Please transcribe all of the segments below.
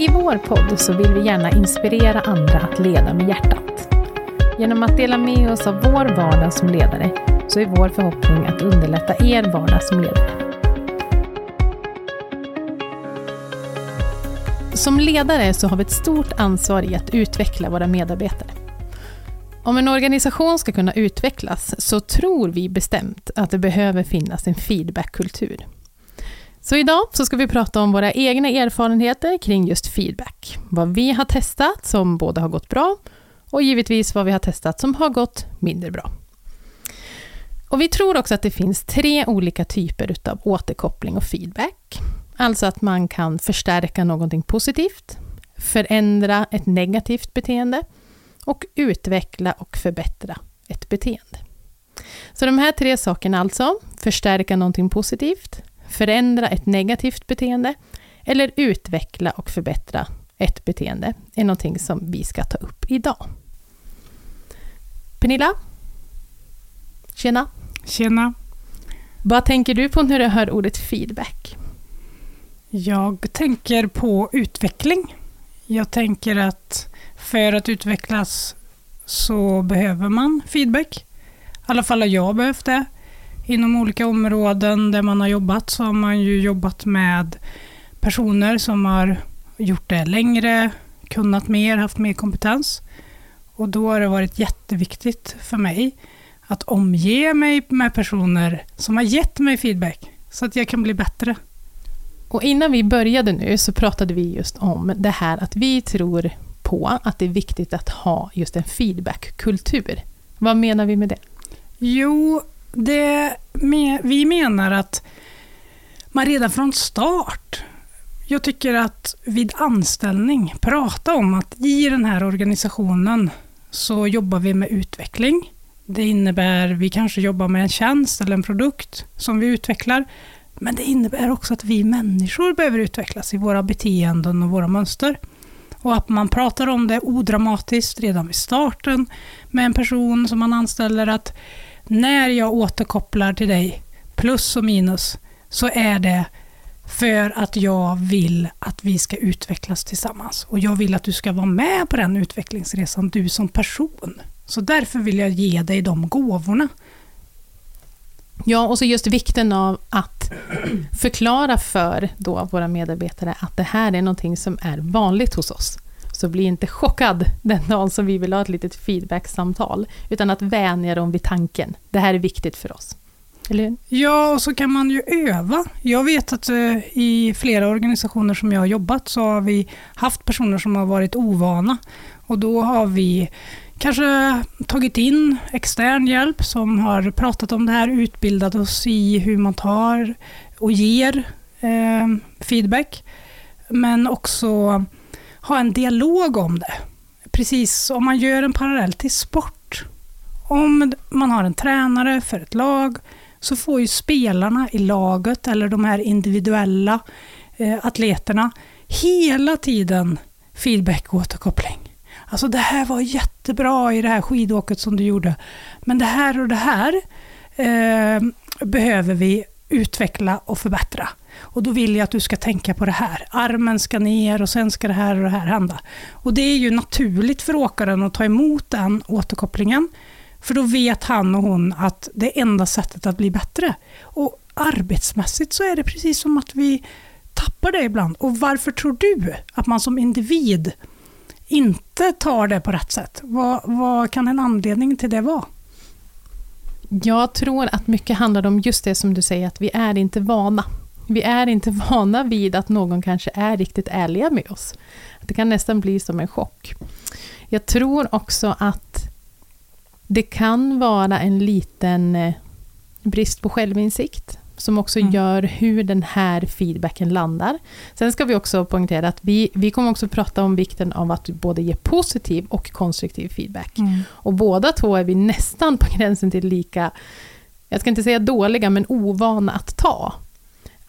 I vår podd så vill vi gärna inspirera andra att leda med hjärtat. Genom att dela med oss av vår vardag som ledare så är vår förhoppning att underlätta er vardag som ledare. Som ledare så har vi ett stort ansvar i att utveckla våra medarbetare. Om en organisation ska kunna utvecklas så tror vi bestämt att det behöver finnas en feedbackkultur. Så idag så ska vi prata om våra egna erfarenheter kring just feedback. Vad vi har testat som både har gått bra och givetvis vad vi har testat som har gått mindre bra. Och vi tror också att det finns tre olika typer av återkoppling och feedback. Alltså att man kan förstärka någonting positivt, förändra ett negativt beteende och utveckla och förbättra ett beteende. Så de här tre sakerna alltså, förstärka någonting positivt, förändra ett negativt beteende eller utveckla och förbättra ett beteende, är någonting som vi ska ta upp idag. Pernilla? Tjena! Tjena! Vad tänker du på när du hör ordet feedback? Jag tänker på utveckling. Jag tänker att för att utvecklas så behöver man feedback. I alla fall har jag behövt det. Inom olika områden där man har jobbat så har man ju jobbat med personer som har gjort det längre, kunnat mer, haft mer kompetens. Och då har det varit jätteviktigt för mig att omge mig med personer som har gett mig feedback så att jag kan bli bättre. Och innan vi började nu så pratade vi just om det här att vi tror på att det är viktigt att ha just en feedbackkultur. Vad menar vi med det? Jo, det, vi menar att man redan från start, jag tycker att vid anställning, prata om att i den här organisationen så jobbar vi med utveckling. Det innebär vi kanske jobbar med en tjänst eller en produkt som vi utvecklar. Men det innebär också att vi människor behöver utvecklas i våra beteenden och våra mönster. Och att man pratar om det odramatiskt redan vid starten med en person som man anställer att när jag återkopplar till dig, plus och minus, så är det för att jag vill att vi ska utvecklas tillsammans. Och jag vill att du ska vara med på den utvecklingsresan, du som person. Så därför vill jag ge dig de gåvorna. Ja, och så just vikten av att förklara för då våra medarbetare att det här är någonting som är vanligt hos oss. Så bli inte chockad den dagen som vi vill ha ett litet feedbacksamtal, utan att vänja dem vid tanken. Det här är viktigt för oss. Eller? Ja, och så kan man ju öva. Jag vet att eh, i flera organisationer som jag har jobbat så har vi haft personer som har varit ovana. Och då har vi kanske tagit in extern hjälp som har pratat om det här, utbildat oss i hur man tar och ger eh, feedback. Men också ha en dialog om det. Precis om man gör en parallell till sport. Om man har en tränare för ett lag så får ju spelarna i laget eller de här individuella eh, atleterna hela tiden feedback och återkoppling. Alltså det här var jättebra i det här skidåket som du gjorde. Men det här och det här eh, behöver vi utveckla och förbättra. Och då vill jag att du ska tänka på det här. Armen ska ner och sen ska det här och det här hända. Och det är ju naturligt för åkaren att ta emot den återkopplingen. För då vet han och hon att det är enda sättet att bli bättre. Och arbetsmässigt så är det precis som att vi tappar det ibland. Och varför tror du att man som individ inte tar det på rätt sätt? Vad, vad kan en anledning till det vara? Jag tror att mycket handlar om just det som du säger, att vi är inte vana. Vi är inte vana vid att någon kanske är riktigt ärliga med oss. Det kan nästan bli som en chock. Jag tror också att det kan vara en liten eh, brist på självinsikt som också mm. gör hur den här feedbacken landar. Sen ska vi också poängtera att vi, vi kommer också prata om vikten av att både ge positiv och konstruktiv feedback. Mm. Och båda två är vi nästan på gränsen till lika, jag ska inte säga dåliga, men ovana att ta.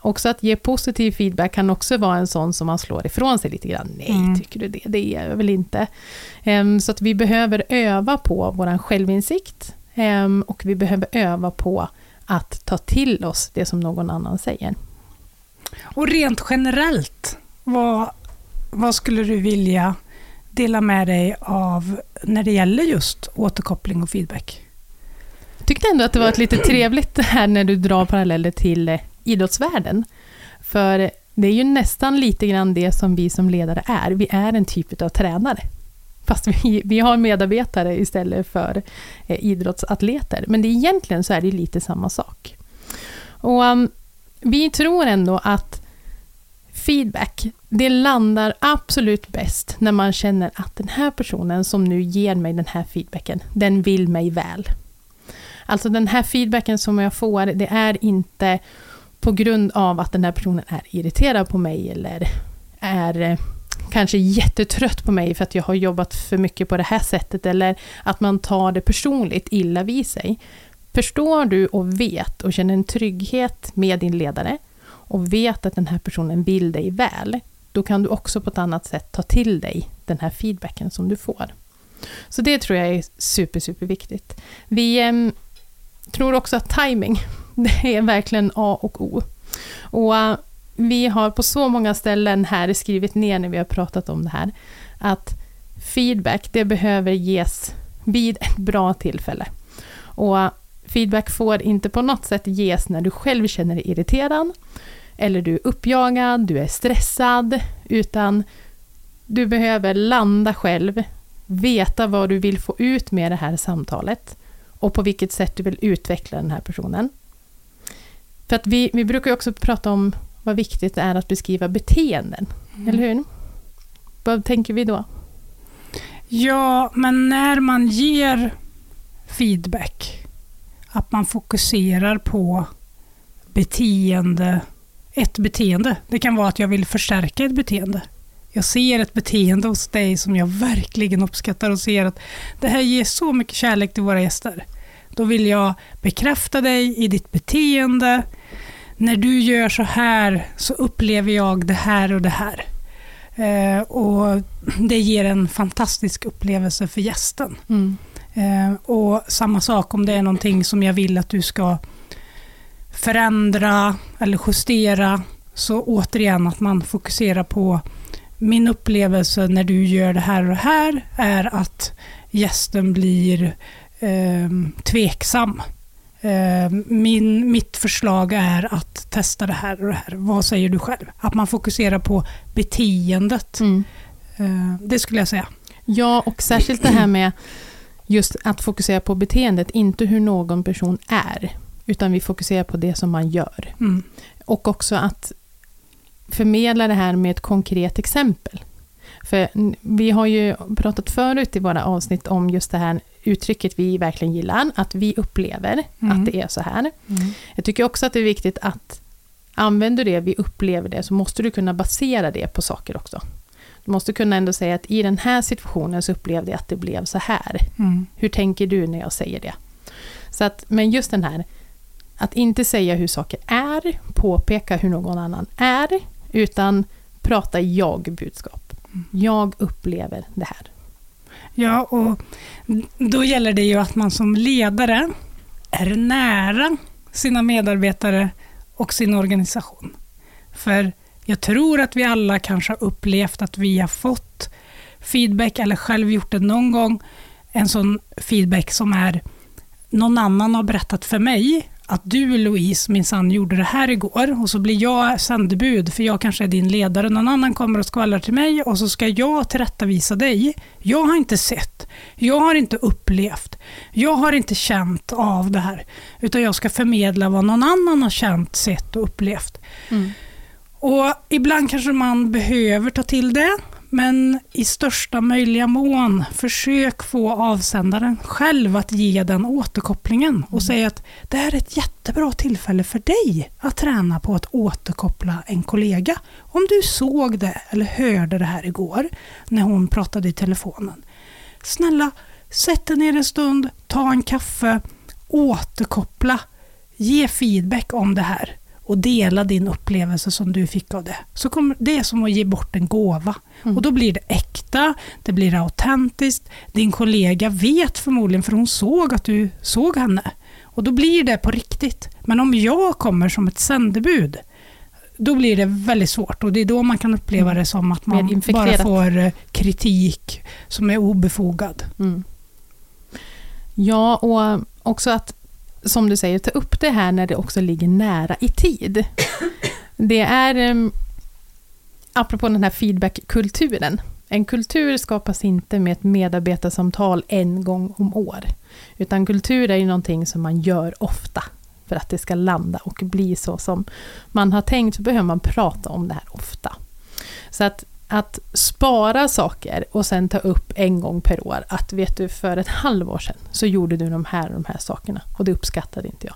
Också att ge positiv feedback kan också vara en sån som man slår ifrån sig lite grann. Nej, mm. tycker du det? Det är jag väl inte. Um, så att vi behöver öva på vår självinsikt um, och vi behöver öva på att ta till oss det som någon annan säger. Och rent generellt, vad vad skulle du vilja dela med dig av när det gäller just återkoppling och feedback? Jag tyckte ändå att det var ett lite trevligt här när du drar paralleller till eh, idrottsvärlden. För det är ju nästan lite grann det som vi som ledare är. Vi är en typ av tränare. Fast vi, vi har medarbetare istället för eh, idrottsatleter. Men det, egentligen så är det lite samma sak. Och um, Vi tror ändå att feedback, det landar absolut bäst när man känner att den här personen som nu ger mig den här feedbacken, den vill mig väl. Alltså den här feedbacken som jag får, det är inte på grund av att den här personen är irriterad på mig eller är eh, kanske jättetrött på mig för att jag har jobbat för mycket på det här sättet eller att man tar det personligt illa vid sig. Förstår du och vet och känner en trygghet med din ledare och vet att den här personen vill dig väl, då kan du också på ett annat sätt ta till dig den här feedbacken som du får. Så det tror jag är super, super viktigt. Vi eh, tror också att timing, det är verkligen A och O. Och eh, vi har på så många ställen här skrivit ner när vi har pratat om det här, att feedback, det behöver ges vid ett bra tillfälle. Och eh, feedback får inte på något sätt ges när du själv känner dig irriterad, eller du är uppjagad, du är stressad, utan du behöver landa själv, veta vad du vill få ut med det här samtalet och på vilket sätt du vill utveckla den här personen. För att vi, vi brukar ju också prata om vad viktigt det är att beskriva beteenden, mm. eller hur? Vad tänker vi då? Ja, men när man ger feedback, att man fokuserar på beteende, ett beteende. Det kan vara att jag vill förstärka ett beteende. Jag ser ett beteende hos dig som jag verkligen uppskattar och ser att det här ger så mycket kärlek till våra gäster. Då vill jag bekräfta dig i ditt beteende. När du gör så här så upplever jag det här och det här. Eh, och Det ger en fantastisk upplevelse för gästen. Mm. Eh, och Samma sak om det är någonting som jag vill att du ska förändra eller justera. Så återigen att man fokuserar på min upplevelse när du gör det här och det här är att gästen blir eh, tveksam. Eh, min, mitt förslag är att testa det här och det här. Vad säger du själv? Att man fokuserar på beteendet. Mm. Eh, det skulle jag säga. Ja, och särskilt det här med just att fokusera på beteendet, inte hur någon person är, utan vi fokuserar på det som man gör. Mm. Och också att förmedla det här med ett konkret exempel. För vi har ju pratat förut i våra avsnitt om just det här uttrycket vi verkligen gillar, att vi upplever mm. att det är så här. Mm. Jag tycker också att det är viktigt att använder du det, vi upplever det, så måste du kunna basera det på saker också. Du måste kunna ändå säga att i den här situationen så upplevde jag att det blev så här. Mm. Hur tänker du när jag säger det? Så att, men just den här, att inte säga hur saker är, påpeka hur någon annan är, utan prata jag-budskap. Jag upplever det här. Ja, och då gäller det ju att man som ledare är nära sina medarbetare och sin organisation. För jag tror att vi alla kanske har upplevt att vi har fått feedback, eller själv gjort det någon gång, en sån feedback som är någon annan har berättat för mig att du Louise minsann gjorde det här igår och så blir jag sändebud för jag kanske är din ledare. Någon annan kommer och skvallrar till mig och så ska jag tillrättavisa dig. Jag har inte sett, jag har inte upplevt, jag har inte känt av det här. Utan jag ska förmedla vad någon annan har känt, sett och upplevt. Mm. Och Ibland kanske man behöver ta till det men i största möjliga mån, försök få avsändaren själv att ge den återkopplingen och mm. säga att det här är ett jättebra tillfälle för dig att träna på att återkoppla en kollega. Om du såg det eller hörde det här igår när hon pratade i telefonen. Snälla, sätt dig ner en stund, ta en kaffe, återkoppla, ge feedback om det här och dela din upplevelse som du fick av det. Så kommer det är som att ge bort en gåva. Mm. Och då blir det äkta, det blir autentiskt. Din kollega vet förmodligen, för hon såg att du såg henne. Och då blir det på riktigt. Men om jag kommer som ett sändebud, då blir det väldigt svårt och det är då man kan uppleva Mm. det som att man bara får eh, kritik som är obefogad. Mm. Ja, och också att, som du säger, ta upp det här när det också ligger nära i tid. Det är, um, apropå den här feedbackkulturen, en kultur skapas inte med ett medarbetarsamtal en gång om år. Utan kultur är ju någonting som man gör ofta. För att det ska landa och bli så som man har tänkt så behöver man prata om det här ofta. Så att, att spara saker och sen ta upp en gång per år att vet du för ett halvår sedan så gjorde du de här och de här sakerna och det uppskattade inte jag.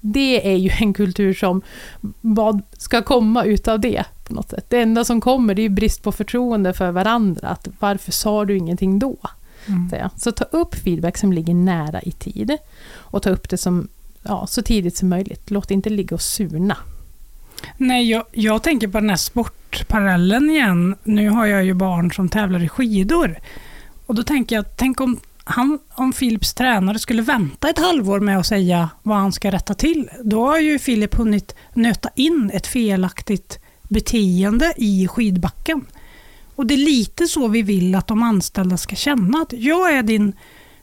Det är ju en kultur som, vad ska komma utav det på något sätt? Det enda som kommer det är brist på förtroende för varandra. Att varför sa du ingenting då? Mm. Så ta upp feedback som ligger nära i tid och ta upp det som, ja, så tidigt som möjligt. Låt det inte ligga och surna. Nej, jag, jag tänker på den här sportparallellen igen. Nu har jag ju barn som tävlar i skidor. Och då tänker jag, tänk om, han, om Philips tränare skulle vänta ett halvår med att säga vad han ska rätta till. Då har ju Filip hunnit nöta in ett felaktigt beteende i skidbacken. Och det är lite så vi vill att de anställda ska känna. Att jag är din,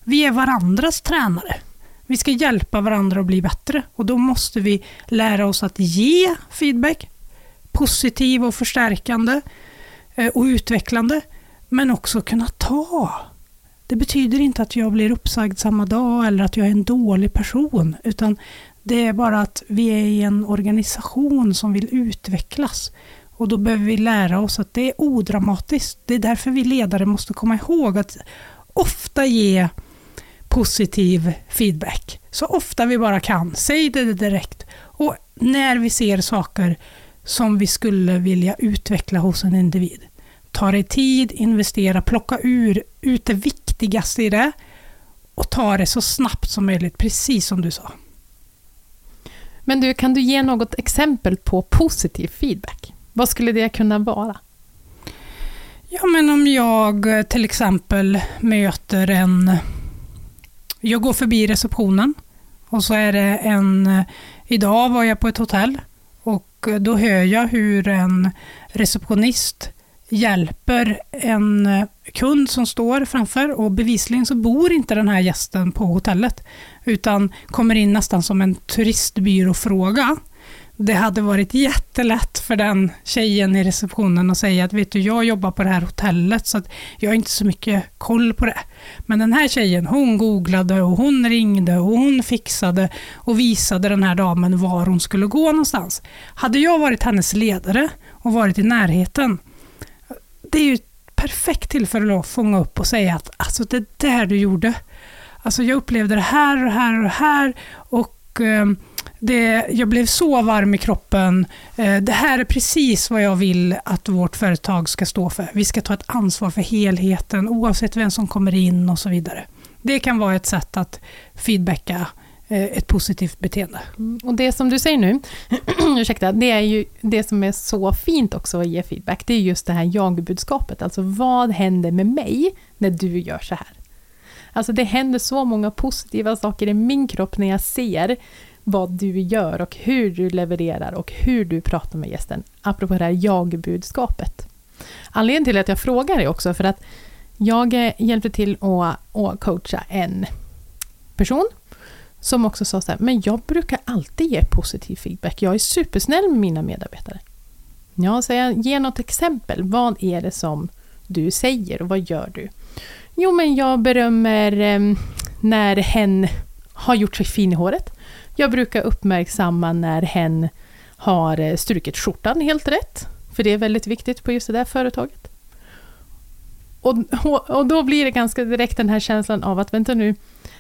vi är varandras tränare. Vi ska hjälpa varandra att bli bättre och då måste vi lära oss att ge feedback, positiv och förstärkande eh, och utvecklande, men också kunna ta. Det betyder inte att jag blir uppsagd samma dag eller att jag är en dålig person, utan det är bara att vi är i en organisation som vill utvecklas. Och då behöver vi lära oss att det är odramatiskt. Det är därför vi ledare måste komma ihåg att ofta ge positiv feedback. Så ofta vi bara kan. Säg det direkt. Och när vi ser saker som vi skulle vilja utveckla hos en individ. Ta dig tid, investera, plocka ur, ut det viktigaste i det och ta det så snabbt som möjligt, precis som du sa. Men du, kan du ge något exempel på positiv feedback? Vad skulle det kunna vara? Ja, men om jag eh, till exempel möter en... Jag går förbi receptionen och så är det en... Eh, idag var jag på ett hotell och eh, då hör jag hur en receptionist hjälper en eh, kund som står framför och bevisligen så bor inte den här gästen på hotellet utan kommer in nästan som en turistbyråfråga. Det hade varit jättelätt för den tjejen i receptionen att säga att vet du, jag jobbar på det här hotellet så att jag har inte så mycket koll på det. Men den här tjejen, hon googlade och hon ringde och hon fixade och visade den här damen var hon skulle gå någonstans. Hade jag varit hennes ledare och varit i närheten, det är ju ett perfekt tillfälle att fånga upp och säga att alltså det där du gjorde, alltså jag upplevde det här och det här och det här och eh, det, jag blev så varm i kroppen. Eh, det här är precis vad jag vill att vårt företag ska stå för. Vi ska ta ett ansvar för helheten oavsett vem som kommer in och så vidare. Det kan vara ett sätt att feedbacka eh, ett positivt beteende. Mm, och det som du säger nu, ursäkta, det är ju det som är så fint också att ge feedback, det är just det här jag-budskapet. Alltså vad händer med mig när du gör så här? Alltså det händer så många positiva saker i min kropp när jag ser vad du gör och hur du levererar och hur du pratar med gästen. Apropå det här jag-budskapet. Anledningen till att jag frågar är också för att jag hjälpte till att, att coacha en person som också sa så här, men jag brukar alltid ge positiv feedback. Jag är supersnäll med mina medarbetare. Ja, säger jag ge något exempel. Vad är det som du säger och vad gör du? Jo, men jag berömmer eh, när hen har gjort sig fin i håret. Jag brukar uppmärksamma när hen har eh, strukit skjortan helt rätt. För det är väldigt viktigt på just det där företaget. Och, och, då blir det ganska direkt den här känslan av att vänta nu,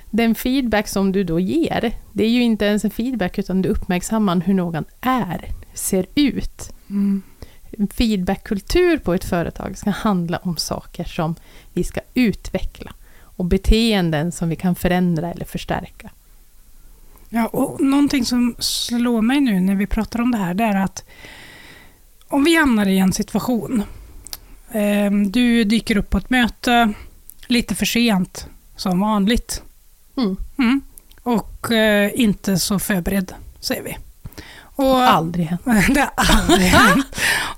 den feedback som du då ger, det är ju inte ens en feedback utan du uppmärksammar hur någon är, ser ut. En feedbackkultur på ett företag ska handla om saker som vi ska utveckla och beteenden som vi kan förändra eller förstärka. Ja, och någonting som slår mig nu när vi pratar om det här, det är att om vi hamnar i en situation, eh, du dyker upp på ett möte lite för sent, som vanligt, Mm. mm. och eh, inte så förberedd, säger vi. Och, Aldrig hänt. det har aldrig hänt.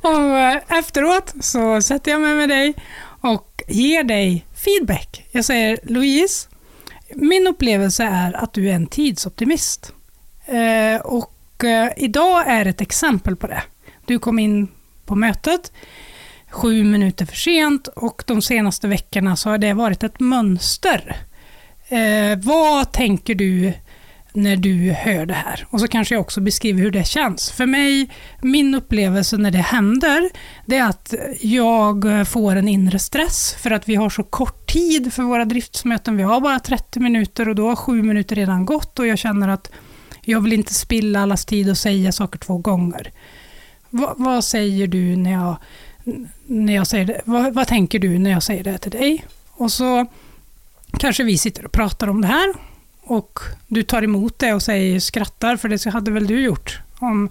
Och eh, efteråt så sätter jag mig med dig och ger dig feedback. Jag säger Louise, min upplevelse är att du är en tidsoptimist. Eh, och eh, idag är ett exempel på det. Du kom in på mötet sju minuter för sent och de senaste veckorna så har det varit ett mönster. Eh, vad tänker du när du hör det här? Och så kanske jag också beskriver hur det känns. För mig, min upplevelse när det händer, det är att jag får en inre stress för att vi har så kort tid för våra driftsmöten. Vi har bara 30 minuter och då har sju minuter redan gått och jag känner att jag vill inte spilla allas tid och säga saker två gånger. Va, vad säger du när jag, när jag säger det? Va, vad tänker du när jag säger det till dig? Och så kanske vi sitter och pratar om det här och du tar emot det och säger skrattar, för det hade väl du gjort? Om,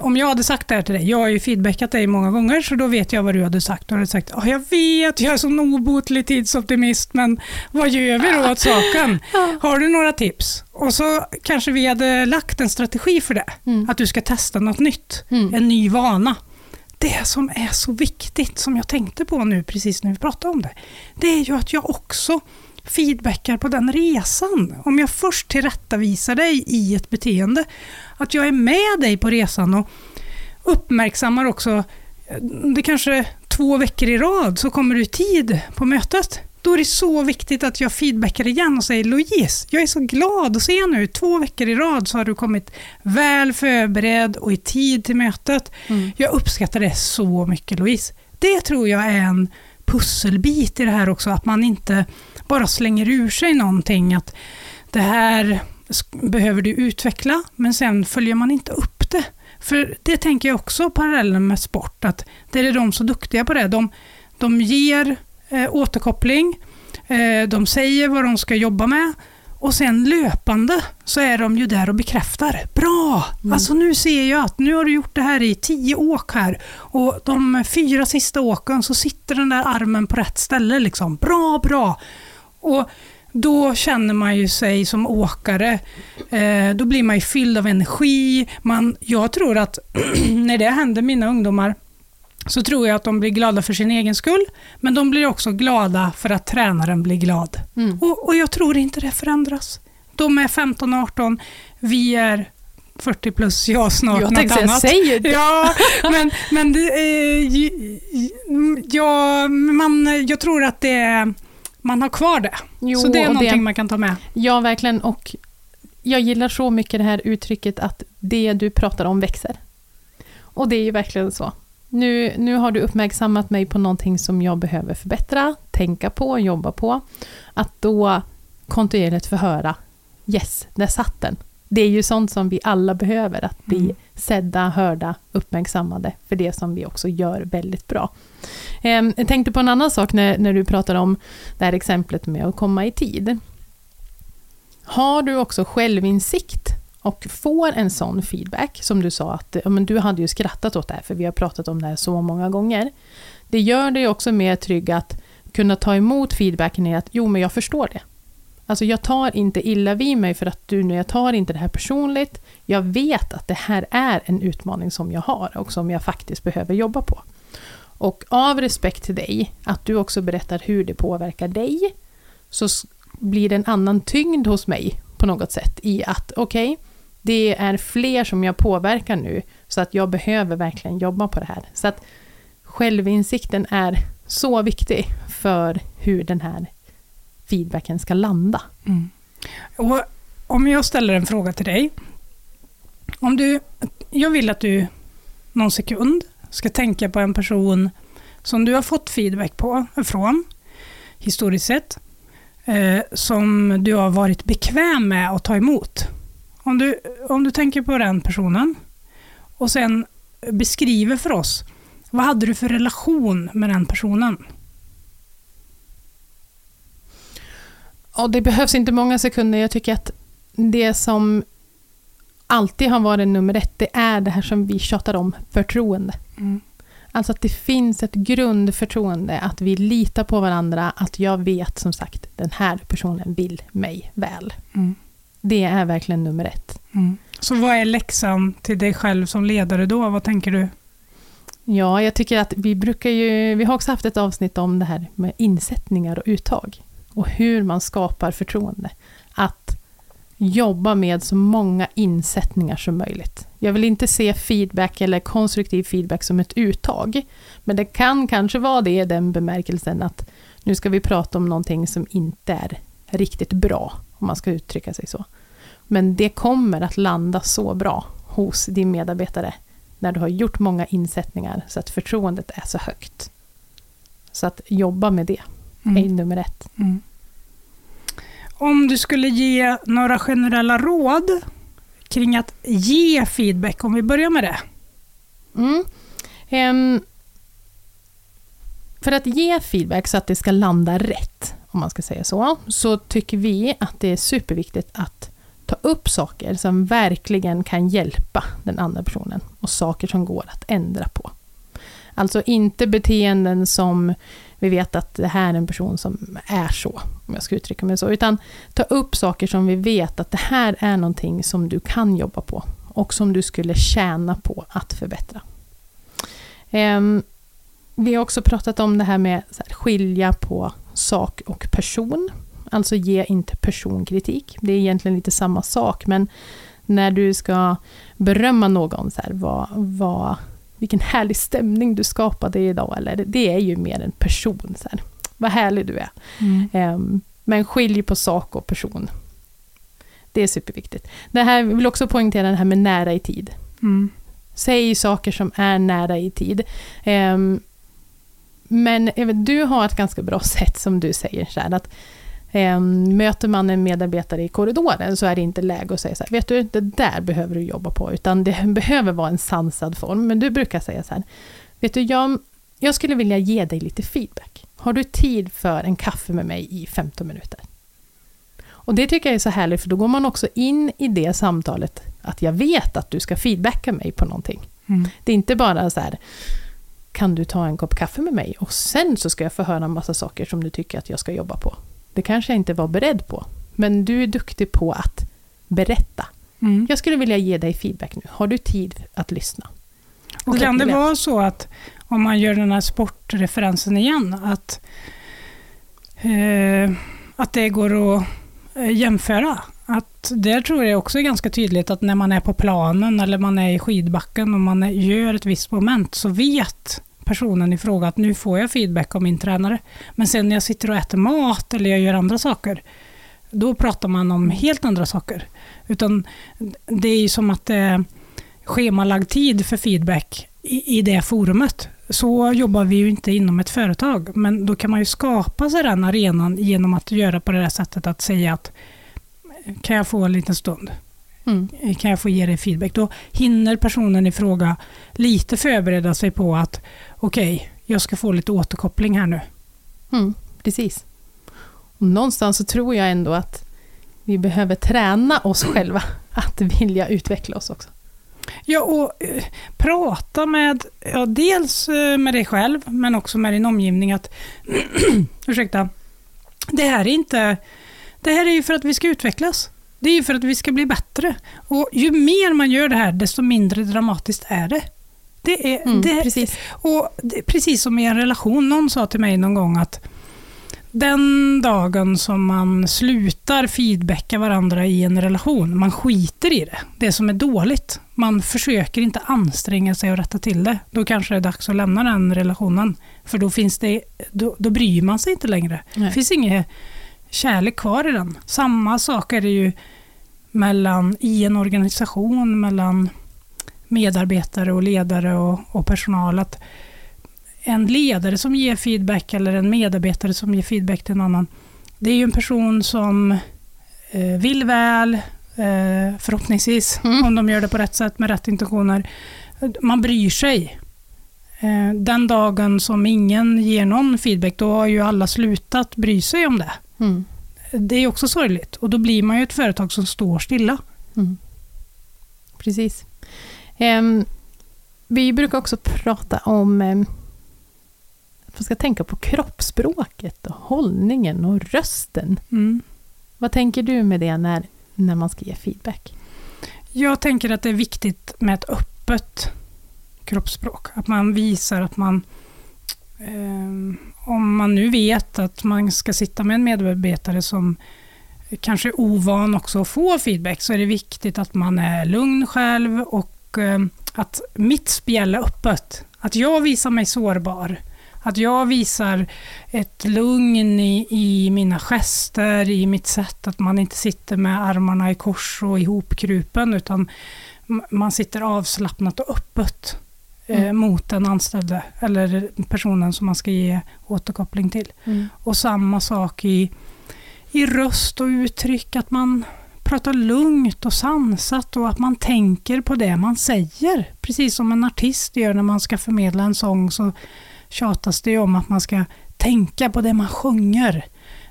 om jag hade sagt det här till dig, jag har ju feedbackat dig många gånger, så då vet jag vad du hade sagt. Du hade sagt, oh, jag vet, jag är sån obotlig tidsoptimist, men vad gör vi då åt saken? Har du några tips? Och så kanske vi hade lagt en strategi för det, Mm. att du ska testa något nytt, Mm. en ny vana. Det som är så viktigt, som jag tänkte på nu precis när vi pratade om det, det är ju att jag också feedbackar på den resan. Om jag först tillrättavisar dig i ett beteende, att jag är med dig på resan och uppmärksammar också, det kanske två veckor i rad så kommer du i tid på mötet. Då är det så viktigt att jag feedbackar igen och säger Louise, jag är så glad att se nu, två veckor i rad så har du kommit väl förberedd och i tid till mötet. Mm. Jag uppskattar det så mycket Louise. Det tror jag är en pusselbit i det här också, att man inte bara slänger ur sig någonting, att det här behöver du utveckla, men sen följer man inte upp det. För det tänker jag också parallellen med sport, att det är de så duktiga på det. De, de ger eh, återkoppling, eh, de säger vad de ska jobba med och sen löpande så är de ju där och bekräftar. Bra! Mm. Alltså nu ser jag att nu har du gjort det här i tio åk här och de fyra sista åken så sitter den där armen på rätt ställe. Liksom. Bra, bra! Och då känner man ju sig som åkare, eh, då blir man ju fylld av energi. Man, jag tror att när det händer mina ungdomar så tror jag att de blir glada för sin egen skull, men de blir också glada för att tränaren blir glad. Mm. Och, och jag tror inte det förändras. De är 15-18, vi är 40 plus, jag snart Jag något annat. säg det. Ja, men, men det, ju- ja, man, jag tror att det man har kvar det. Jo, så det är någonting man kan ta med. Ja, verkligen. Och jag gillar så mycket det här uttrycket att det du pratar om växer. Och det är ju verkligen så. Nu, nu har du uppmärksammat mig på någonting som jag behöver förbättra, tänka på, jobba på. Att då kontinuerligt förhöra, yes, där satt den. Det är ju sånt som vi alla behöver, att bli Mm. sedda, hörda, uppmärksammade för det som vi också gör väldigt bra. Ehm, Jag tänkte på en annan sak när, när du pratar om det här exemplet med att komma i tid. Har du också självinsikt och får en sån feedback, som du sa att ja, men du hade ju skrattat åt det här, för vi har pratat om det här så många gånger. Det gör dig också mer trygg att kunna ta emot feedbacken i att jo, men jag förstår det. Alltså jag tar inte illa vid mig för att du nu, jag tar inte det här personligt. Jag vet att det här är en utmaning som jag har och som jag faktiskt behöver jobba på. Och av respekt till dig, att du också berättar hur det påverkar dig, så blir det en annan tyngd hos mig på något sätt i att okej, det är fler som jag påverkar nu, så att jag behöver verkligen jobba på det här. Så att självinsikten är så viktig för hur den här feedbacken ska landa. Mm. Och om jag ställer en fråga till dig. Om du, jag vill att du någon sekund ska tänka på en person som du har fått feedback på, från, historiskt sett, eh, som du har varit bekväm med att ta emot. Om du, om du tänker på den personen och sen beskriver för oss, vad hade du för relation med den personen? Och det behövs inte många sekunder. Jag tycker att det som alltid har varit nummer ett, det är det här som vi tjatar om, förtroende. Mm. Alltså att det finns ett grundförtroende, att vi litar på varandra, att jag vet som sagt, den här personen vill mig väl. Mm. Det är verkligen nummer ett. Mm. Så vad är läxan till dig själv som ledare då? Vad tänker du? Ja, jag tycker att vi brukar ju, vi har också haft ett avsnitt om det här med insättningar och uttag. Och hur man skapar förtroende. Att jobba med så många insättningar som möjligt. Jag vill inte se feedback eller konstruktiv feedback som ett uttag. Men det kan kanske vara det i den bemärkelsen att nu ska vi prata om någonting som inte är riktigt bra, om man ska uttrycka sig så. Men det kommer att landa så bra hos din medarbetare när du har gjort många insättningar så att förtroendet är så högt. Så att jobba med det mm. är nummer ett. Mm. Om du skulle ge några generella råd kring att ge feedback, om vi börjar med det. Mm. Um, för att ge feedback så att det ska landa rätt, om man ska säga så, så tycker vi att det är superviktigt att ta upp saker som verkligen kan hjälpa den andra personen och saker som går att ändra på. Alltså inte beteenden som vi vet att det här är en person som är så, om jag ska uttrycka mig så, utan ta upp saker som vi vet att det här är någonting som du kan jobba på och som du skulle tjäna på att förbättra. Ehm, vi har också pratat om det här med att skilja på sak och person. Alltså ge inte personkritik. Det är egentligen lite samma sak, men när du ska berömma någon, så här, vad, vad, vilken härlig stämning du skapade idag, eller det är ju mer en person. Så här. Vad härlig du är. Mm. Um, men skilj på sak och person. Det är superviktigt. Det här, jag vill också poängtera det här med nära i tid. Mm. Säg saker som är nära i tid. Um, men du har ett ganska bra sätt som du säger, så här, att eh, möter man en medarbetare i korridoren så är det inte läge att säga så här, vet du, det där behöver du jobba på, utan det behöver vara en sansad form. Men du brukar säga så här, vet du, jag, jag skulle vilja ge dig lite feedback. Har du tid för en kaffe med mig i 15 minuter? Och det tycker jag är så härligt, för då går man också in i det samtalet, att jag vet att du ska feedbacka mig på någonting. Mm. Det är inte bara så här, kan du ta en kopp kaffe med mig? Och sen så ska jag få höra en massa saker som du tycker att jag ska jobba på. Det kanske jag inte var beredd på, men du är duktig på att berätta. Mm. Jag skulle vilja ge dig feedback nu. Har du tid att lyssna? Och kan det vara så att, om man gör den här sportreferensen igen, att, eh, att det går att eh, jämföra? Att där tror jag också är ganska tydligt att när man är på planen eller man är i skidbacken och man gör ett visst moment så vet personen i fråga att nu får jag feedback av min tränare. Men sen när jag sitter och äter mat eller jag gör andra saker, då pratar man om helt andra saker. Utan det är ju som att det är schemalagd tid för feedback i, i det forumet. Så jobbar vi ju inte inom ett företag, men då kan man ju skapa sig den arenan genom att göra på det där sättet att säga att kan jag få en liten stund? Mm. Kan jag få ge dig feedback? Då hinner personen i fråga lite förbereda sig på att okej, okay, jag ska få lite återkoppling här nu. Mm, precis. Och någonstans så tror jag ändå att vi behöver träna oss själva att vilja utveckla oss också. Ja, och eh, prata med, ja, dels eh, med dig själv, men också med din omgivning att, ursäkta, det här är inte, det här är ju för att vi ska utvecklas. Det är ju för att vi ska bli bättre. Och ju mer man gör det här, desto mindre dramatiskt är det. Det är, mm, det, precis. Och det, precis som i en relation. Någon sa till mig någon gång att den dagen som man slutar feedbacka varandra i en relation, man skiter i det, det som är dåligt. Man försöker inte anstränga sig att rätta till det. Då kanske det är dags att lämna den relationen. För då, finns det, då, då bryr man sig inte längre. Nej. Det finns inget kärlek kvar i den. Samma sak är det ju mellan, i en organisation mellan medarbetare och ledare och, och personal. Att en ledare som ger feedback eller en medarbetare som ger feedback till en annan, det är ju en person som eh, vill väl, eh, förhoppningsvis, mm. om de gör det på rätt sätt med rätt intentioner. Man bryr sig. Eh, den dagen som ingen ger någon feedback, då har ju alla slutat bry sig om det. Mm. Det är också sorgligt och då blir man ju ett företag som står stilla. Mm. Precis. Um, vi brukar också prata om um, att man ska tänka på kroppsspråket och hållningen och rösten. Mm. Vad tänker du med det när när man ska ge feedback? Jag tänker att det är viktigt med ett öppet kroppsspråk. Att man visar att man eh, om man nu vet att man ska sitta med en medarbetare som kanske är ovan också att få feedback, så är det viktigt att man är lugn själv och eh, att mitt spjäll är öppet. Att jag visar mig sårbar. Att jag visar ett lugn i, i mina gester, i mitt sätt, att man inte sitter med armarna i kors och ihopkrupen, utan man sitter avslappnat och öppet mm. mot den anställde eller personen som man ska ge återkoppling till. Mm. Och samma sak i, i röst och uttryck, att man pratar lugnt och sansat och att man tänker på det man säger. Precis som en artist gör när man ska förmedla en sång så tjatas det om att man ska tänka på det man sjunger.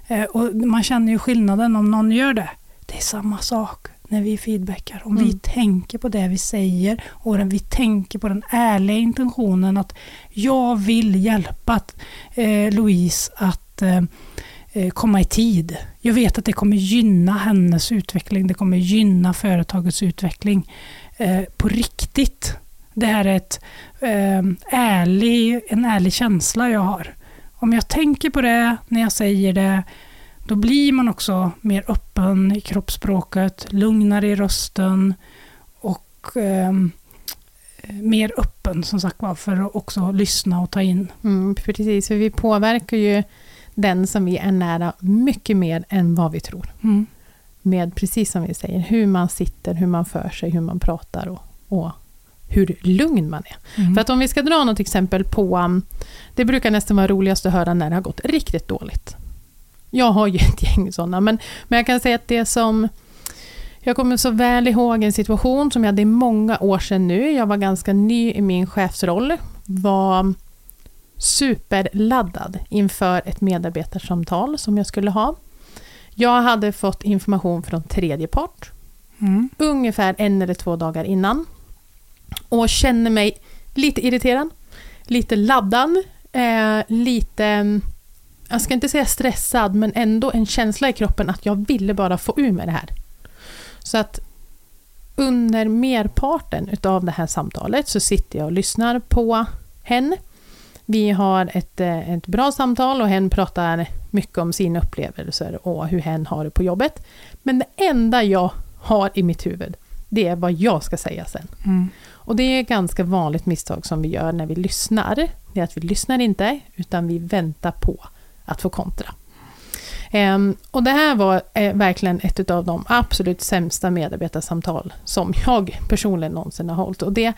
Eh, och man känner ju skillnaden om någon gör det. Det är samma sak när vi feedbackar. Om mm. vi tänker på det vi säger och vi tänker på den ärliga intentionen att jag vill hjälpa eh, Louise att eh, eh, komma i tid. Jag vet att det kommer gynna hennes utveckling, det kommer gynna företagets utveckling eh, på riktigt. Det här är ett, eh, ärlig, en ärlig känsla jag har. Om jag tänker på det när jag säger det, då blir man också mer öppen i kroppsspråket, lugnare i rösten och eh, mer öppen som sagt var för att också lyssna och ta in. Mm, precis, för vi påverkar ju den som vi är nära mycket mer än vad vi tror. Mm. Med precis som vi säger, hur man sitter, hur man för sig, hur man pratar och, och hur lugn man är. Mm. För att om vi ska dra något exempel på, um, det brukar nästan vara roligast att höra när det har gått riktigt dåligt. Jag har ju ett gäng sådana, men, men jag kan säga att det som jag kommer så väl ihåg en situation som jag hade många år sedan nu. Jag var ganska ny i min chefsroll. Var superladdad inför ett medarbetarsamtal som jag skulle ha. Jag hade fått information från tredje part. Mm. Ungefär en eller två dagar innan. Och känner mig lite irriterad, lite laddad, eh, lite jag ska inte säga stressad, men ändå en känsla i kroppen att jag ville bara få ur mig det här. Så att under merparten utav det här samtalet så sitter jag och lyssnar på henne. Vi har ett, eh, ett bra samtal och hen pratar mycket om sina upplevelser och hur hen har det på jobbet. Men det enda jag har i mitt huvud, det är vad jag ska säga sen. Mm. Och det är ett ganska vanligt misstag som vi gör när vi lyssnar. Det är att vi lyssnar inte, utan vi väntar på att få kontra. Ehm, och det här var eh, verkligen ett av de absolut sämsta medarbetarsamtal som jag personligen någonsin har hållit. Och det,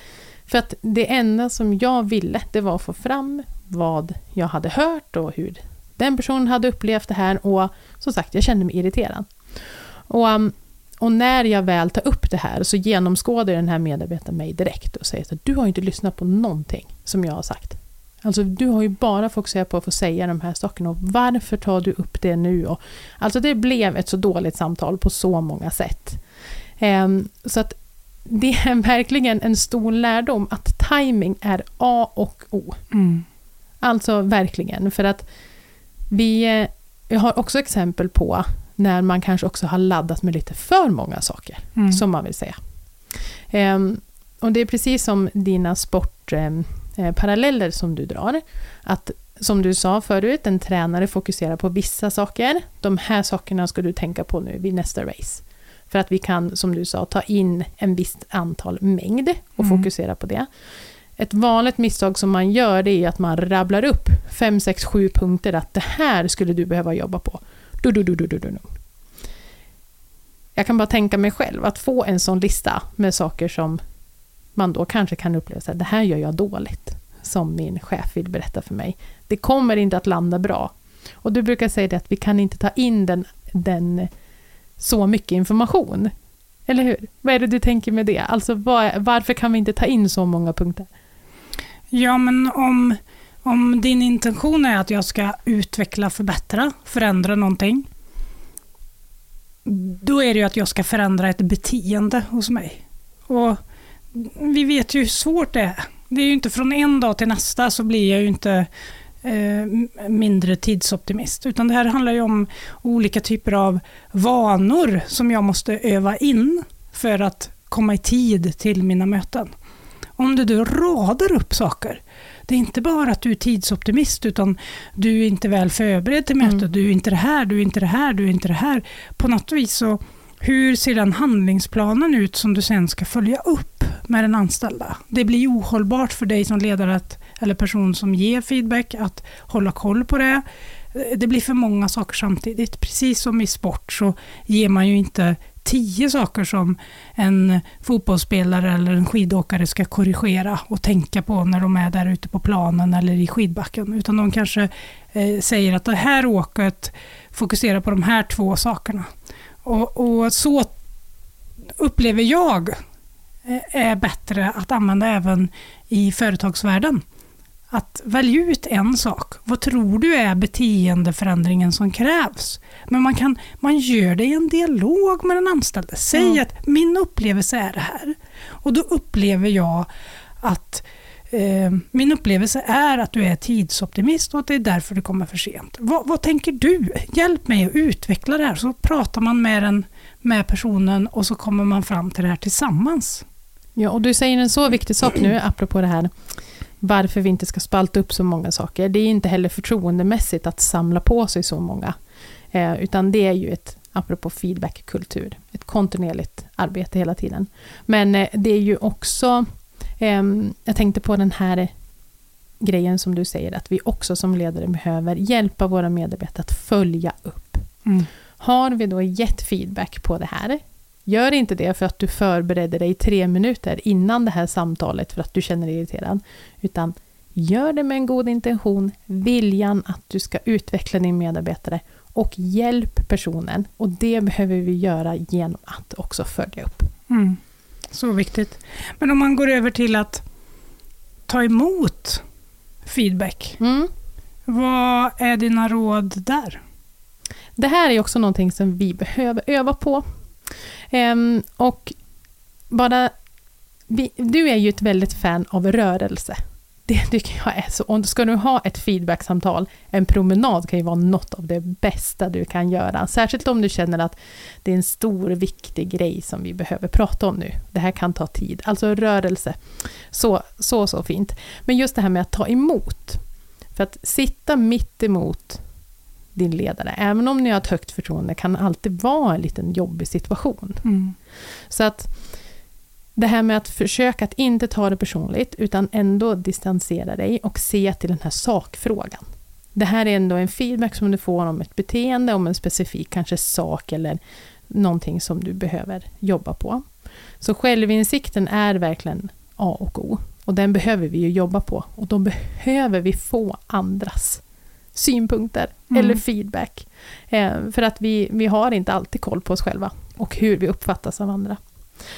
för att det enda som jag ville, det var att få fram vad jag hade hört och hur den personen hade upplevt det här och som sagt, jag kände mig irriterad. Och, ehm, och när jag väl tar upp det här så genomskådar den här medarbetaren mig direkt och säger att du har inte lyssnat på någonting som jag har sagt. Alltså du har ju bara fokuserat på att få säga de här sakerna och varför tar du upp det nu? Och, alltså det blev ett så dåligt samtal på så många sätt. Um, så att det är verkligen en stor lärdom att timing är A och O. Mm. Alltså verkligen, för att vi, vi har också exempel på när man kanske också har laddat med lite för många saker, mm. som man vill säga. Um, och det är precis som dina sport... Eh, paralleller som du drar. Att som du sa förut, en tränare fokuserar på vissa saker. De här sakerna ska du tänka på nu vid nästa race. För att vi kan, som du sa, ta in en visst antal mängd och mm. fokusera på det. Ett vanligt misstag som man gör det är att man rabblar upp 5, 6, 7 punkter att det här skulle du behöva jobba på. Du, du, du, du, du, du. Jag kan bara tänka mig själv att få en sån lista med saker som man då kanske kan uppleva att det här gör jag dåligt, som min chef vill berätta för mig. Det kommer inte att landa bra. Och du brukar säga det att vi kan inte ta in den, den så mycket information. Eller hur? Vad är det du tänker med det? Alltså var, varför kan vi inte ta in så många punkter? Ja, men om, om din intention är att jag ska utveckla, förbättra, förändra någonting, då är det ju att jag ska förändra ett beteende hos mig. Och vi vet ju hur svårt det är. Det är ju inte från en dag till nästa så blir jag ju inte eh, mindre tidsoptimist. Utan det här handlar ju om olika typer av vanor som jag måste öva in för att komma i tid till mina möten. Om du då radar upp saker, det är inte bara att du är tidsoptimist, utan du är inte väl förberedd till mötet, mm. du är inte det här, du är inte det här, du är inte det här. På något vis så, hur ser den handlingsplanen ut som du sen ska följa upp med den anställda? Det blir ohållbart för dig som ledare att, eller person som ger feedback att hålla koll på det. Det blir för många saker samtidigt. Precis som i sport så ger man ju inte tio saker som en fotbollsspelare eller en skidåkare ska korrigera och tänka på när de är där ute på planen eller i skidbacken. Utan de kanske eh, säger att det här åket fokuserar på de här två sakerna. Och, och så upplever jag eh, är bättre att använda även i företagsvärlden att välja ut en sak. Vad tror du är beteendeförändringen som krävs? Men man, kan, man gör det i en dialog med den anställde. Säg mm. att min upplevelse är det här. Och då upplever jag att eh, min upplevelse är att du är tidsoptimist och att det är därför du kommer för sent. Vad, vad tänker du? Hjälp mig att utveckla det här. Så pratar man med, den, med personen och så kommer man fram till det här tillsammans. Ja, och du säger en så viktig sak nu, apropå det här varför vi inte ska spalta upp så många saker. Det är inte heller förtroendemässigt att samla på sig så många. Eh, utan det är ju ett, apropå feedbackkultur, ett kontinuerligt arbete hela tiden. Men eh, det är ju också, jag tänkte på den här grejen som du säger, att vi också som ledare behöver hjälpa våra medarbetare att följa upp. Mm. Har vi då gett feedback på det här, Gör inte det för att du förberedde dig tre minuter innan det här samtalet för att du känner dig irriterad, utan gör det med en god intention, viljan att du ska utveckla din medarbetare och hjälp personen. Och det behöver vi göra genom att också följa upp. Mm. Så viktigt. Men om man går över till att ta emot feedback, mm. vad är dina råd där? Det här är också någonting som vi behöver öva på. Um, och bara... Vi, du är ju ett väldigt fan av rörelse. Det tycker jag är så. Om ska du ha ett feedbacksamtal, en promenad kan ju vara något av det bästa du kan göra. Särskilt om du känner att det är en stor, viktig grej som vi behöver prata om nu. Det här kan ta tid. Alltså rörelse. Så, så, så fint. Men just det här med att ta emot. För att sitta mitt emot din ledare. Även om ni har ett högt förtroende kan alltid vara en liten jobbig situation. Mm. Så att det här med att försöka att inte ta det personligt, utan ändå distansera dig och se till den här sakfrågan. Det här är ändå en feedback som du får om ett beteende, om en specifik kanske sak eller någonting som du behöver jobba på. Så självinsikten är verkligen A och O. Och den behöver vi ju jobba på. Och då behöver vi få andras synpunkter mm. eller feedback. Eh, för att vi, vi har inte alltid koll på oss själva och hur vi uppfattas av andra.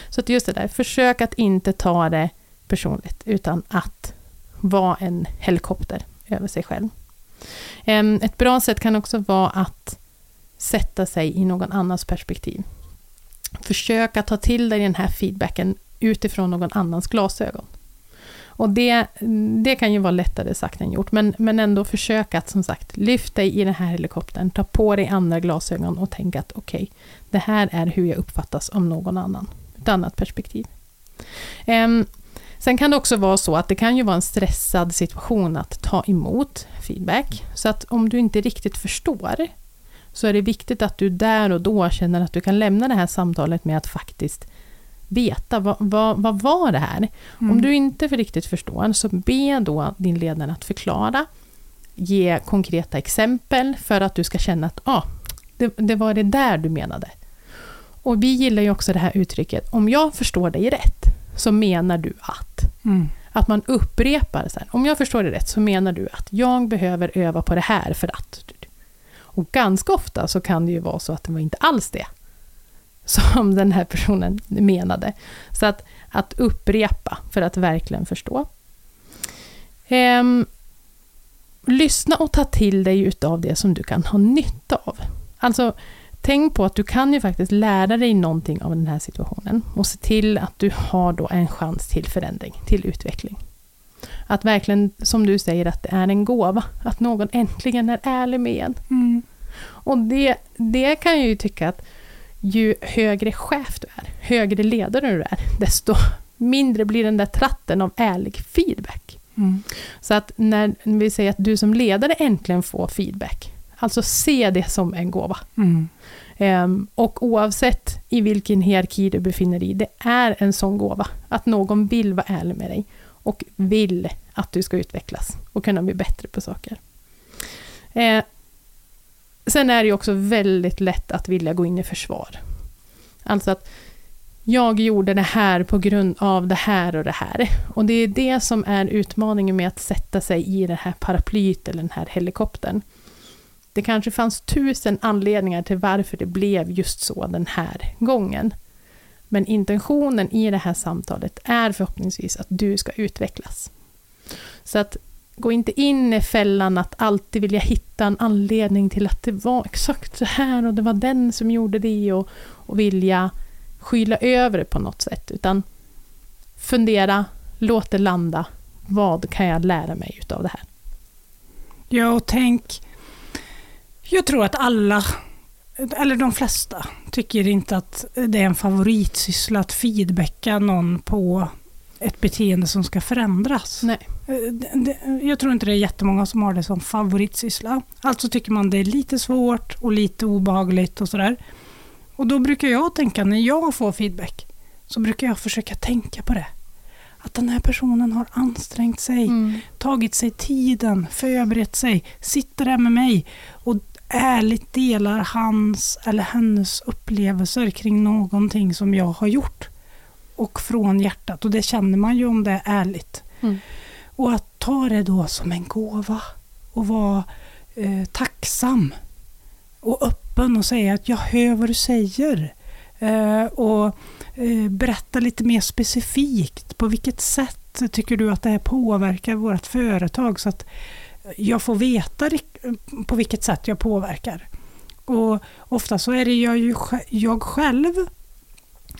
Så att just det där, försök att inte ta det personligt, utan att vara en helikopter över sig själv. Ett bra sätt kan också vara att sätta sig i någon annans perspektiv. Försök att ta till dig den här feedbacken utifrån någon annans glasögon. Och det, det kan ju vara lättare sagt än gjort, men, men ändå försöka att som sagt lyfta dig i den här helikoptern, ta på dig andra glasögon och tänka att okej, okay, det här är hur jag uppfattas om någon annan. Ett annat perspektiv. Um, Sen kan det också vara så att det kan ju vara en stressad situation att ta emot feedback. Så att om du inte riktigt förstår, så är det viktigt att du där och då känner att du kan lämna det här samtalet med att faktiskt veta vad, vad, vad var det här? Mm. Om du inte för riktigt förstår, så be då din ledare att förklara, ge konkreta exempel för att du ska känna att ah, det, det var det där du menade. Och vi gillar ju också det här uttrycket, om jag förstår dig rätt, så menar du att. Mm. Att man upprepar, så här, om jag förstår dig rätt, så menar du att jag behöver öva på det här för att... Och ganska ofta så kan det ju vara så att det var inte alls det som den här personen menade. Så att, att upprepa för att verkligen förstå. Ehm, lyssna och ta till dig utav det som du kan ha nytta av. Alltså, tänk på att du kan ju faktiskt lära dig någonting av den här situationen och se till att du har då en chans till förändring, till utveckling. Att verkligen, som du säger, att det är en gåva. Att någon äntligen är ärlig med en. Mm. Och det, det kan jag ju tycka att ju högre chef du är, högre ledare du är, desto mindre blir den där tratten av ärlig feedback. Mm. Så att när vi säger att du som ledare äntligen får feedback, alltså se det som en gåva. Mm. Ehm, och oavsett i vilken hierarki du befinner dig i, det är en sån gåva. Att någon vill vara ärlig med dig och vill att du ska utvecklas och kunna bli bättre på saker. Eh, sen är det ju också väldigt lätt att vilja gå in i försvar. Alltså att jag gjorde det här på grund av det här och det här. Och det är det som är utmaningen med att sätta sig i det här paraplyet eller den här helikoptern. Det kanske fanns tusen anledningar till varför det blev just så den här gången. Men intentionen i det här samtalet är förhoppningsvis att du ska utvecklas. Så att gå inte in i fällan att alltid vilja hitta en anledning till att det var exakt så här och det var den som gjorde det och, och vilja skyla över det på något sätt, utan fundera, låt det landa. Vad kan jag lära mig utav det här? Ja, och tänk... Jag tror att alla, eller de flesta, tycker inte att det är en favoritsyssla att feedbacka någon på ett beteende som ska förändras. Nej. Eh, Jag tror inte det är jättemånga som har det som favoritsyssla. Alltså tycker man det är lite svårt och lite obehagligt och sådär. Och då brukar jag tänka, när jag får feedback, så brukar jag försöka tänka på det. Att den här personen har ansträngt sig, Mm. tagit sig tiden, förberett sig, sitter där med mig och ärligt delar hans eller hennes upplevelser kring någonting som jag har gjort. Och från hjärtat. Och det känner man ju om det är ärligt. Mm. Och att ta det då som en gåva och vara eh, tacksam och öppen och säga att jag hör vad du säger. Eh, och eh, berätta lite mer specifikt. På vilket sätt tycker du att det här påverkar vårt företag? Så att jag får veta på vilket sätt jag påverkar. Och ofta så är det jag, ju, jag själv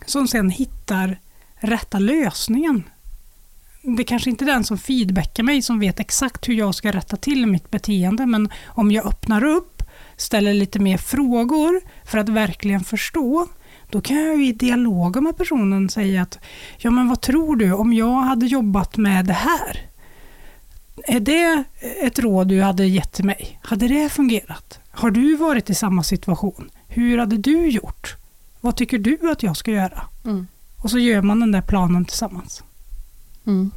som sen hittar rätta lösningen. Det kanske inte är den som feedbackar mig som vet exakt hur jag ska rätta till mitt beteende, men om jag öppnar upp, ställer lite mer frågor för att verkligen förstå, då kan jag ju i dialogen med personen säga att ja men vad tror du om jag hade jobbat med det här? Är det ett råd du hade gett till mig? Hade det fungerat? Har du varit i samma situation? Hur hade du gjort? Vad tycker du att jag ska göra? Mm. Och så gör man den där planen tillsammans. Mm.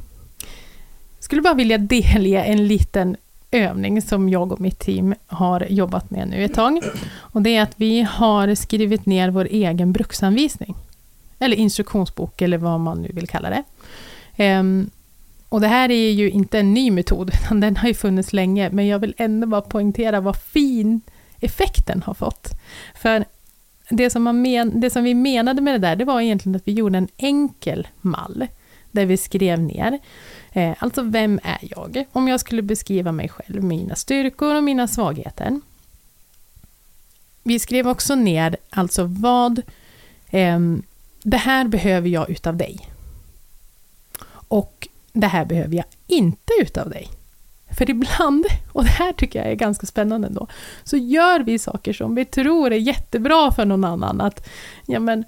Skulle bara vilja delge en liten övning som jag och mitt team har jobbat med nu ett tag. Och det är att vi har skrivit ner vår egen bruksanvisning. Eller instruktionsbok, eller vad man nu vill kalla det. Ehm, och det här är ju inte en ny metod, utan den har ju funnits länge, men jag vill ändå bara poängtera vad fin effekten har fått. För det som, man men, det som vi menade med det där, det var egentligen att vi gjorde en enkel mall, där vi skrev ner, eh, alltså vem är jag? Om jag skulle beskriva mig själv, mina styrkor och mina svagheter. Vi skrev också ner, alltså vad, eh, det här behöver jag utav dig. Och det här behöver jag inte utav dig. För ibland, och det här tycker jag är ganska spännande ändå, så gör vi saker som vi tror är jättebra för någon annan. Att, ja men,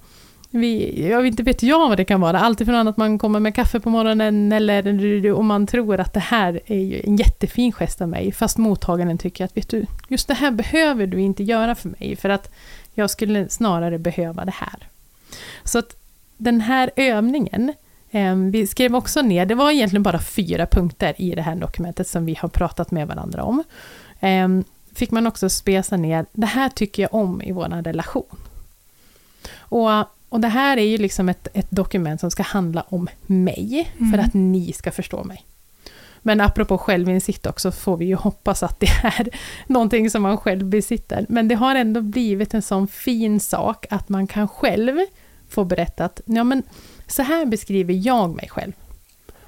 vi, jag inte vet jag vad det kan vara, alltifrån att man kommer med kaffe på morgonen eller om man tror att det här är ju en jättefin gest av mig, fast mottagaren tycker att vet du, just det här behöver du inte göra för mig, för att jag skulle snarare behöva det här. Så att den här övningen, vi skrev också ner, det var egentligen bara fyra punkter i det här dokumentet som vi har pratat med varandra om. Eh, fick man också spesa ner, det här tycker jag om i vår relation. Och, och det här är ju liksom ett, ett dokument som ska handla om mig, för Mm. att ni ska förstå mig. Men apropå självinsikt också, får vi ju hoppas att det är någonting som man själv besitter. Men det har ändå blivit en sån fin sak att man kan själv få berätta att ja, men, så här beskriver jag mig själv.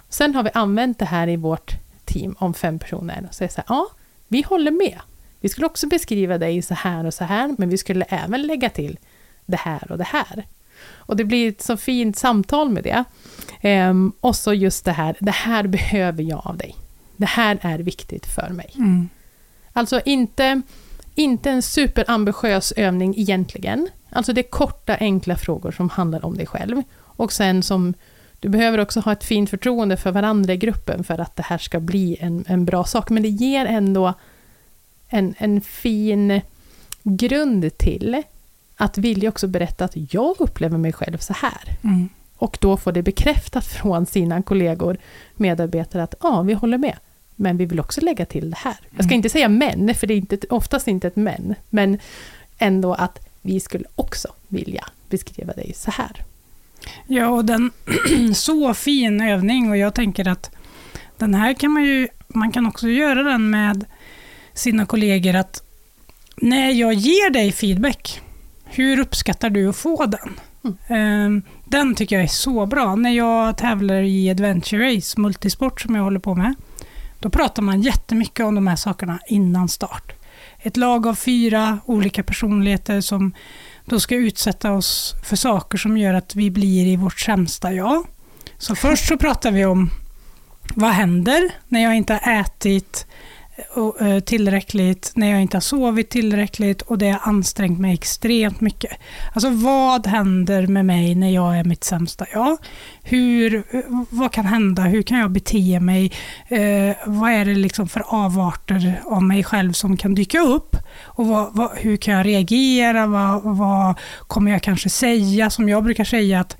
Sen har vi använt det här i vårt team om fem personer och säger så här, ja, vi håller med. Vi skulle också beskriva dig så här och så här, men vi skulle även lägga till det här och det här. Och det blir ett så fint samtal med det. Ehm, och så just det här, det här behöver jag av dig. Det här är viktigt för mig. Mm. Alltså inte, inte en superambitiös övning egentligen. Alltså det är korta, enkla frågor som handlar om dig själv. Och sen som, du behöver också ha ett fint förtroende för varandra i gruppen för att det här ska bli en, en bra sak. Men det ger ändå en, en fin grund till att vilja också berätta att jag upplever mig själv så här. Mm. Och då får det bekräftat från sina kollegor, medarbetare, att ja, vi håller med. Men vi vill också lägga till det här. Jag ska Mm. inte säga men, för det är inte, oftast inte ett men. Men ändå att vi skulle också vilja beskriva dig så här. Ja, och den så fin övning och jag tänker att den här kan man ju, man kan också göra den med sina kollegor att när jag ger dig feedback, hur uppskattar du att få den? Ehm, Den tycker jag är så bra. När jag tävlar i Adventure Race, multisport som jag håller på med, då pratar man jättemycket om de här sakerna innan start. Ett lag av fyra olika personligheter som då ska utsätta oss för saker som gör att vi blir i vårt sämsta jag. Så först så pratar vi om vad händer när jag inte har ätit eh, tillräckligt, när jag inte har sovit tillräckligt och det har ansträngt mig extremt mycket. Alltså vad händer med mig när jag är mitt sämsta jag? Hur, eh, vad kan hända? Hur kan jag bete mig? Eh, vad är det liksom för avarter av mig själv som kan dyka upp? Och vad, vad, hur kan jag reagera? Vad, vad kommer jag kanske säga? Som jag brukar säga att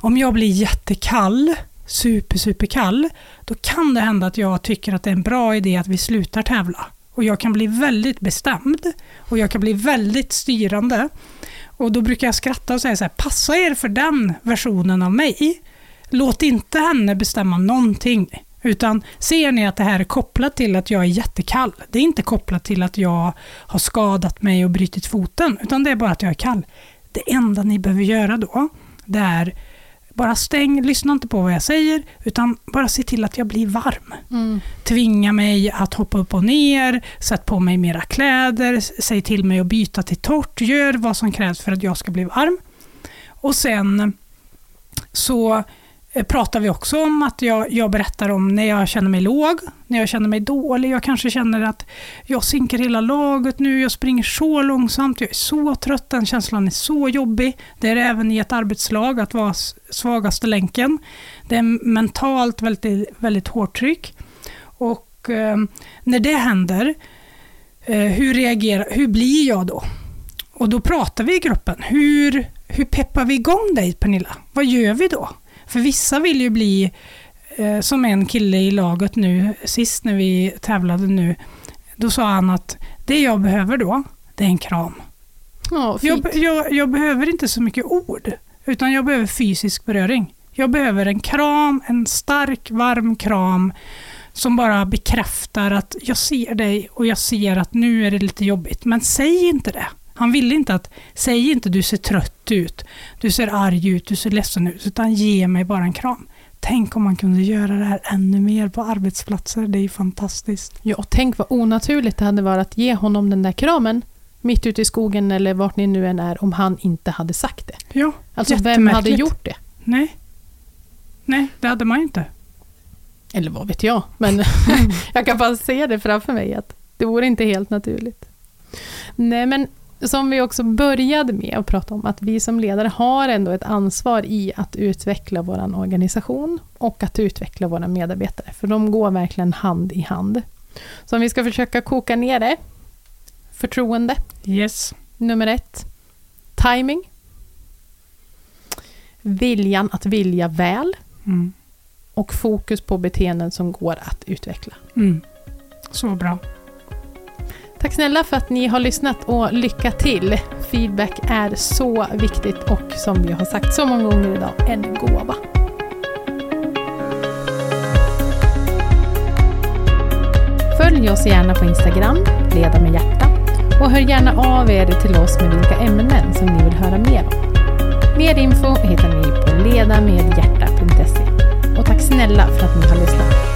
om jag blir jättekall, super, super kall, då kan det hända att jag tycker att det är en bra idé att vi slutar tävla. Och jag kan bli väldigt bestämd och jag kan bli väldigt styrande. Och då brukar jag skratta och säga så här, passa er för den versionen av mig. Låt inte henne bestämma någonting. Utan ser ni att det här är kopplat till att jag är jättekall. Det är inte kopplat till att jag har skadat mig och brutit foten, utan det är bara att jag är kall. Det enda ni behöver göra då, det är bara stäng, lyssna inte på vad jag säger, utan bara se till att jag blir varm. Tvinga mig att hoppa upp och ner, sätt på mig mera kläder, säg till mig att byta till torrt, gör vad som krävs för att jag ska bli varm. Och sen så Eh, pratar vi också om att jag, jag berättar om när jag känner mig låg, när jag känner mig dålig, jag kanske känner att jag sinkar hela laget nu, jag springer så långsamt, jag är så trött, den känslan är så jobbig. Det är det även i ett arbetslag att vara svagaste länken. Det är mentalt väldigt, väldigt hårt tryck. Och eh, när det händer, eh, hur, reagerar, hur blir jag då? Och då pratar vi i gruppen. Hur, hur peppar vi igång dig Pernilla? Vad gör vi då? För vissa vill ju bli eh, som en kille i laget nu, sist när vi tävlade nu. Då sa han att det jag behöver då, det är en kram. Ja, Jag, jag, jag behöver inte så mycket ord, utan jag behöver fysisk beröring. Jag behöver en kram, en stark, varm kram som bara bekräftar att jag ser dig och jag ser att nu är det lite jobbigt. Men säg inte det. Han ville inte att, säg inte du ser trött ut, du ser arg ut, du ser ledsen ut, utan ge mig bara en kram. Tänk om man kunde göra det här ännu mer på arbetsplatser, det är ju fantastiskt. Ja, och tänk vad onaturligt det hade varit att ge honom den där kramen mitt ute i skogen eller vart ni nu än är om han inte hade sagt det. Ja, Alltså vem hade gjort det? nej. Nej, det hade man ju inte. Eller vad vet jag, men jag kan bara se det framför mig att det vore inte helt naturligt. Nej, men som vi också började med att prata om, att vi som ledare har ändå ett ansvar i att utveckla vår organisation och att utveckla våra medarbetare, för de går verkligen hand i hand. Så om vi ska försöka koka ner det, förtroende, Yes. nummer ett, timing, viljan att vilja väl Mm. och fokus på beteenden som går att utveckla. Mm. Så bra. Tack snälla för att ni har lyssnat och lycka till. Feedback är så viktigt och som vi har sagt så många gånger idag, en gåva. Följ oss gärna på Instagram, Leda med hjärta, och hör gärna av er till oss med vilka ämnen som ni vill höra mer om. Mer info hittar ni på ledamedhjärta.se. Och tack snälla för att ni har lyssnat.